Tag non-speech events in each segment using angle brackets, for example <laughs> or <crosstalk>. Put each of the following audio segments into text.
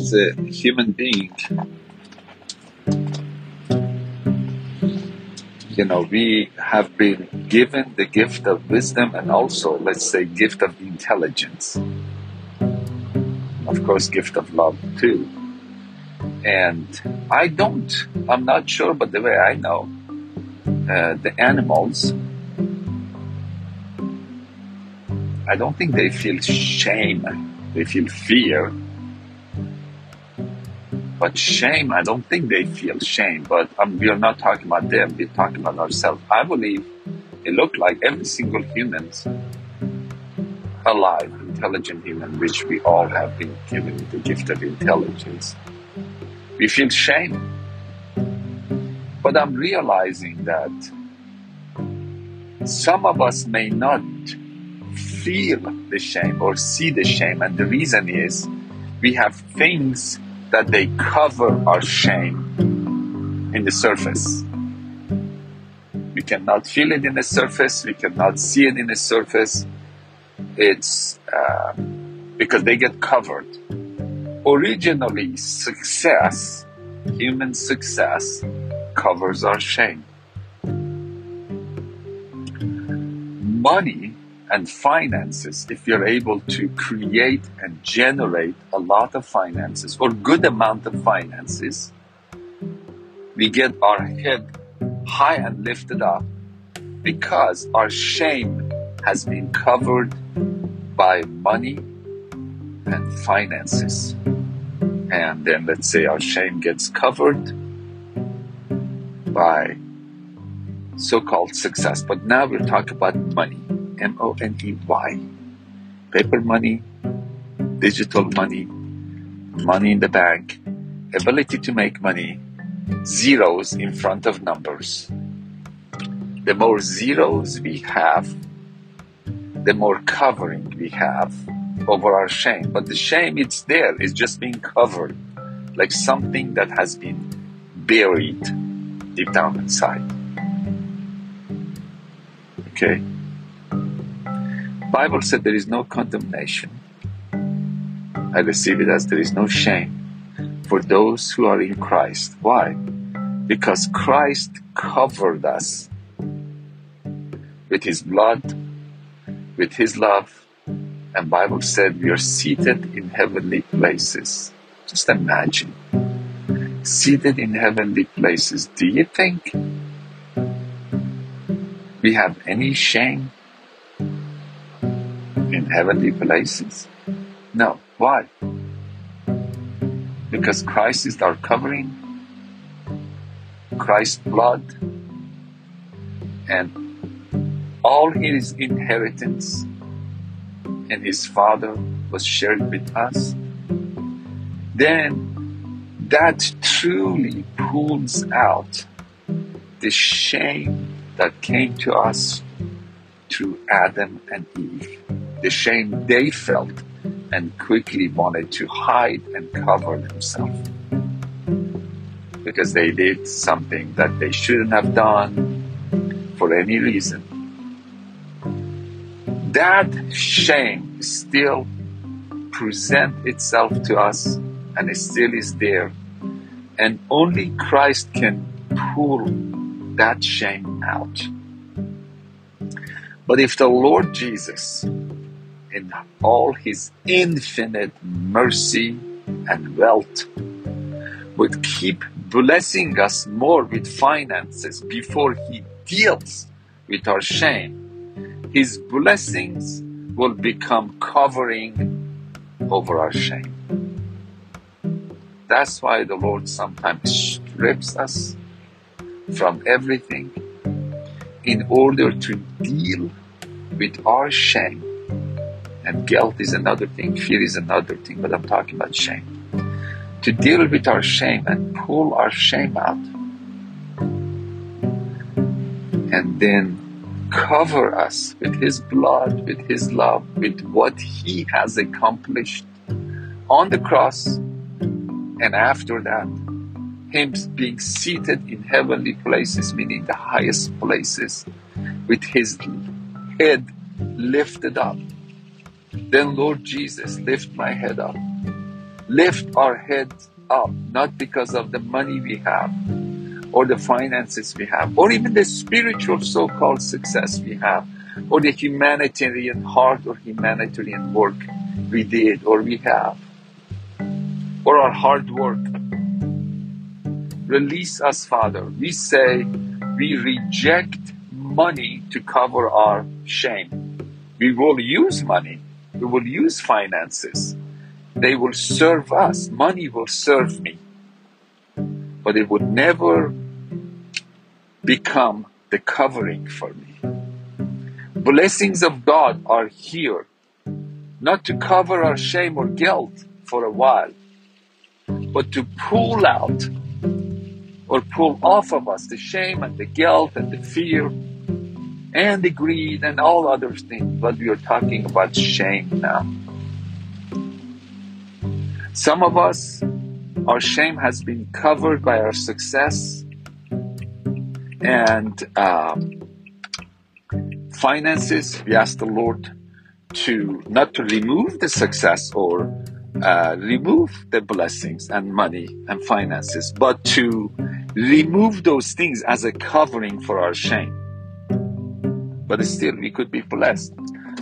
as a human being, you know, we have been given the gift of wisdom and also, let's say, gift of intelligence. Of course, gift of love too. And I don't, I'm not sure, but the way I know, uh, the animals, I don't think they feel shame. They feel fear. But shame, I don't think they feel shame. But um, we are not talking about them. We're talking about ourselves. I believe it looked like every single human alive, intelligent human, which we all have been given the gift of intelligence. We feel shame. But I'm realizing that some of us may not feel the shame or see the shame. And the reason is we have things that they cover our shame in the surface. We cannot feel it in the surface. We cannot see it in the surface. It's uh, because they get covered. Originally, success, human success, covers our shame. Money and finances, if you're able to create and generate a lot of finances or good amount of finances, we get our head high and lifted up because our shame has been covered by money and finances. And then let's say our shame gets covered by so-called success. But now we're talking about money. M-O-N-E-Y. Paper money, digital money, money in the bank, ability to make money, zeros in front of numbers. The more zeros we have, the more covering we have over our shame. But the shame, it's there, it's just being covered like something that has been buried deep down inside. Okay? Bible said there is no condemnation. I receive it as there is no shame for those who are in Christ. Why? Because Christ covered us with his blood, with his love, and Bible said we are seated in heavenly places. Just imagine. Seated in heavenly places. Do you think we have any shame in heavenly places? No. Why? Because Christ is our covering, Christ's blood, and all his inheritance and his Father was shared with us. Then that truly pulls out the shame that came to us through Adam and Eve the shame they felt and quickly wanted to hide and cover themselves because they did something that they shouldn't have done for any reason. That shame still present itself to us and it still is there. And only Christ can pull that shame out. But if the Lord Jesus in all his infinite mercy and wealth would keep blessing us more with finances before he deals with our shame. His blessings will become covering over our shame. That's why the Lord sometimes strips us from everything in order to deal with our shame and guilt is another thing, fear is another thing, but I'm talking about shame. To deal with our shame and pull our shame out. And then cover us with His blood, with His love, with what He has accomplished on the cross. And after that, Him being seated in heavenly places, meaning the highest places, with His head lifted up then, Lord Jesus, lift my head up. lift our heads up, not because of the money we have or the finances we have, or even the spiritual so called success we have, or the humanitarian heart or humanitarian work we did or we have, or our hard work. Release us, Father. We say we reject money to cover our shame. We will use money, we will use finances. They will serve us. Money will serve me. But it would never become the covering for me. Blessings of God are here, not to cover our shame or guilt for a while, but to pull out or pull off of us the shame and the guilt and the fear and the greed and all other things. But we are talking about shame now. Some of us, our shame has been covered by our success and um, finances. We ask the Lord to not to remove the success or uh, remove the blessings and money and finances, but to remove those things as a covering for our shame. But still, we could be blessed,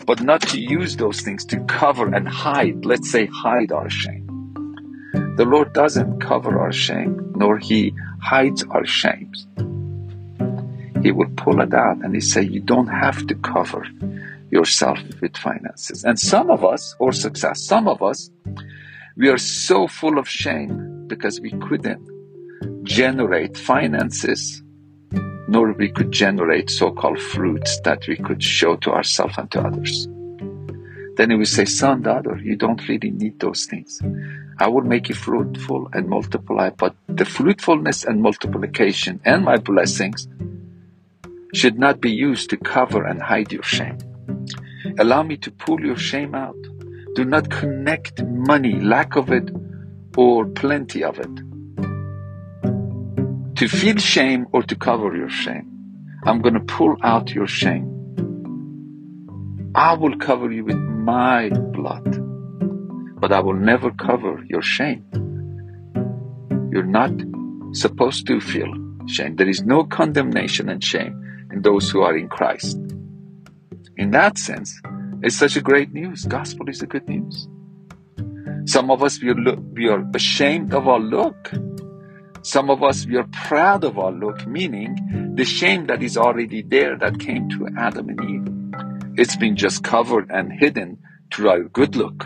but not to use those things to cover and hide, let's say, hide our shame. The Lord doesn't cover our shame, nor He hides our shames. He will pull it out and He say, You don't have to cover yourself with finances. And some of us, or success, some of us, we are so full of shame because we couldn't generate finances, nor we could generate so-called fruits that we could show to ourselves and to others. Then he will say, son, daughter, you don't really need those things. I will make you fruitful and multiply, but the fruitfulness and multiplication and my blessings should not be used to cover and hide your shame. Allow me to pull your shame out. Do not connect money, lack of it, or plenty of it to feel shame or to cover your shame. I'm going to pull out your shame. I will cover you with my blood, but I will never cover your shame. You're not supposed to feel shame. There is no condemnation and shame in those who are in Christ. In that sense, it's such a great news. Gospel is a good news. Some of us, we are, we are ashamed of our look. Some of us, we are proud of our look, meaning the shame that is already there that came to Adam and Eve. It's been just covered and hidden through our good look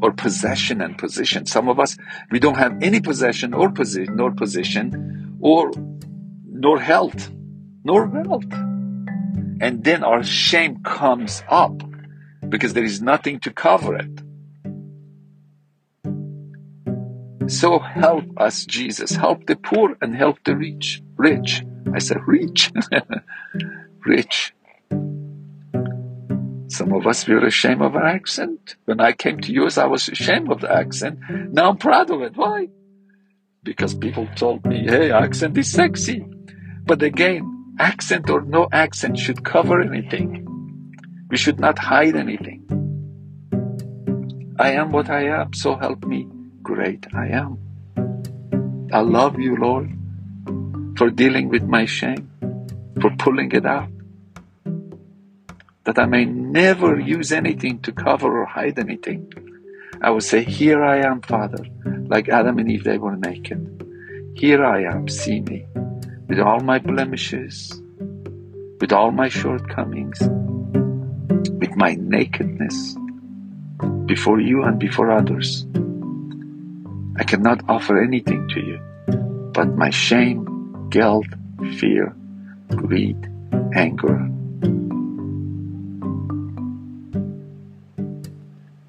or possession and position. Some of us, we don't have any possession or position, nor position, or nor health, nor wealth. And then our shame comes up because there is nothing to cover it. So help us, Jesus. Help the poor and help the rich. Rich. I said rich. <laughs> rich. Some of us were ashamed of our accent. When I came to US, I was ashamed of the accent. Now I'm proud of it. Why? Because people told me, hey, accent is sexy. But again, accent or no accent should cover anything. We should not hide anything. I am what I am, so help me. Great I am. I love you, Lord, for dealing with my shame, for pulling it out that I may never use anything to cover or hide anything. I will say, Here I am, Father, like Adam and Eve, they were naked. Here I am, see me, with all my blemishes, with all my shortcomings, with my nakedness, before you and before others. I cannot offer anything to you but my shame, guilt, fear, greed, anger,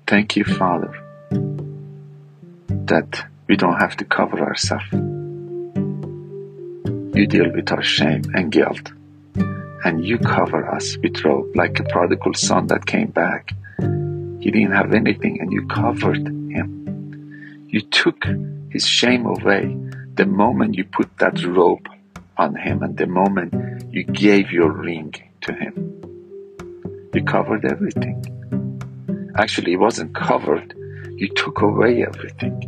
Thank you, Father, that we don't have to cover ourselves. You deal with our shame and guilt, and you cover us with robe like a prodigal son that came back. He didn't have anything, and you covered. You took his shame away the moment you put that robe on him, and the moment you gave your ring to him. You covered everything. Actually, it wasn't covered. You took away everything.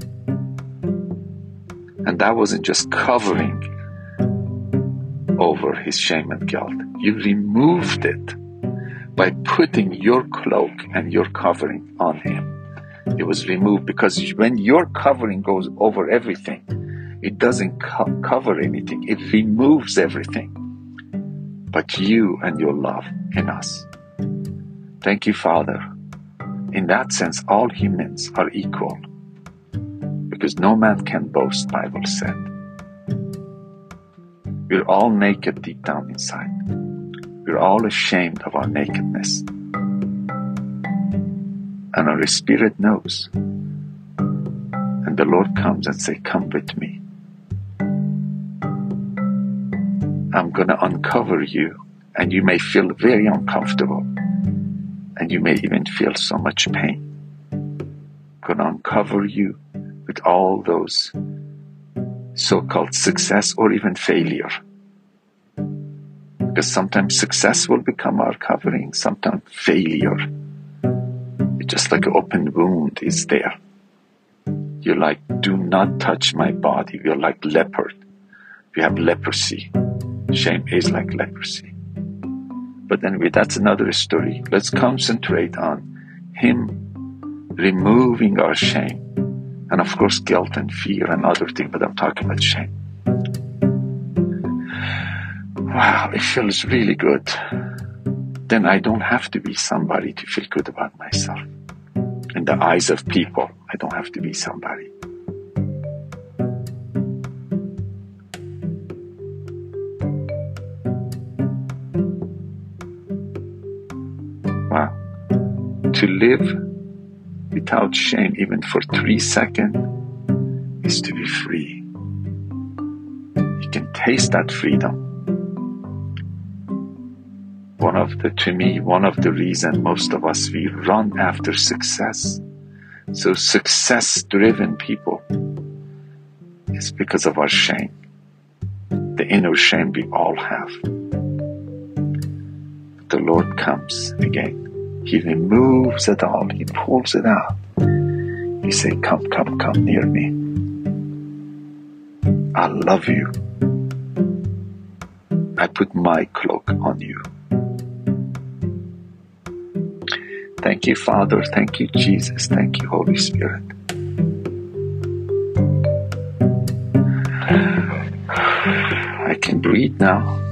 And that wasn't just covering over his shame and guilt. You removed it by putting your cloak and your covering on him. It was removed because when your covering goes over everything, it doesn't co- cover anything, it removes everything. But you and your love in us. Thank you, Father. In that sense, all humans are equal because no man can boast, Bible said. We're all naked deep down inside. We're all ashamed of our nakedness. And our spirit knows. And the Lord comes and say, come with me. I'm going to uncover you and you may feel very uncomfortable and you may even feel so much pain. I'm going to uncover you with all those so-called success or even failure. Because sometimes success will become our covering, sometimes failure. Just like an open wound is there. You're like, do not touch my body. You're like leopard. We have leprosy. Shame is like leprosy. But anyway, that's another story. Let's concentrate on Him removing our shame and of course guilt and fear and other things, but I'm talking about shame. Wow, it feels really good. Then I don't have to be somebody to feel good about myself. The eyes of people, I don't have to be somebody. Wow. To live without shame, even for three seconds, is to be free. You can taste that freedom. One of the, to me, one of the reasons most of us, we run after success. So success driven people is because of our shame. The inner shame we all have. The Lord comes again he removes it all. He pulls it out. He say, come, come, come near me. I love you. I put my cloak on you. Thank you, Father. Thank you, Jesus. Thank you, Holy Spirit. I can breathe now.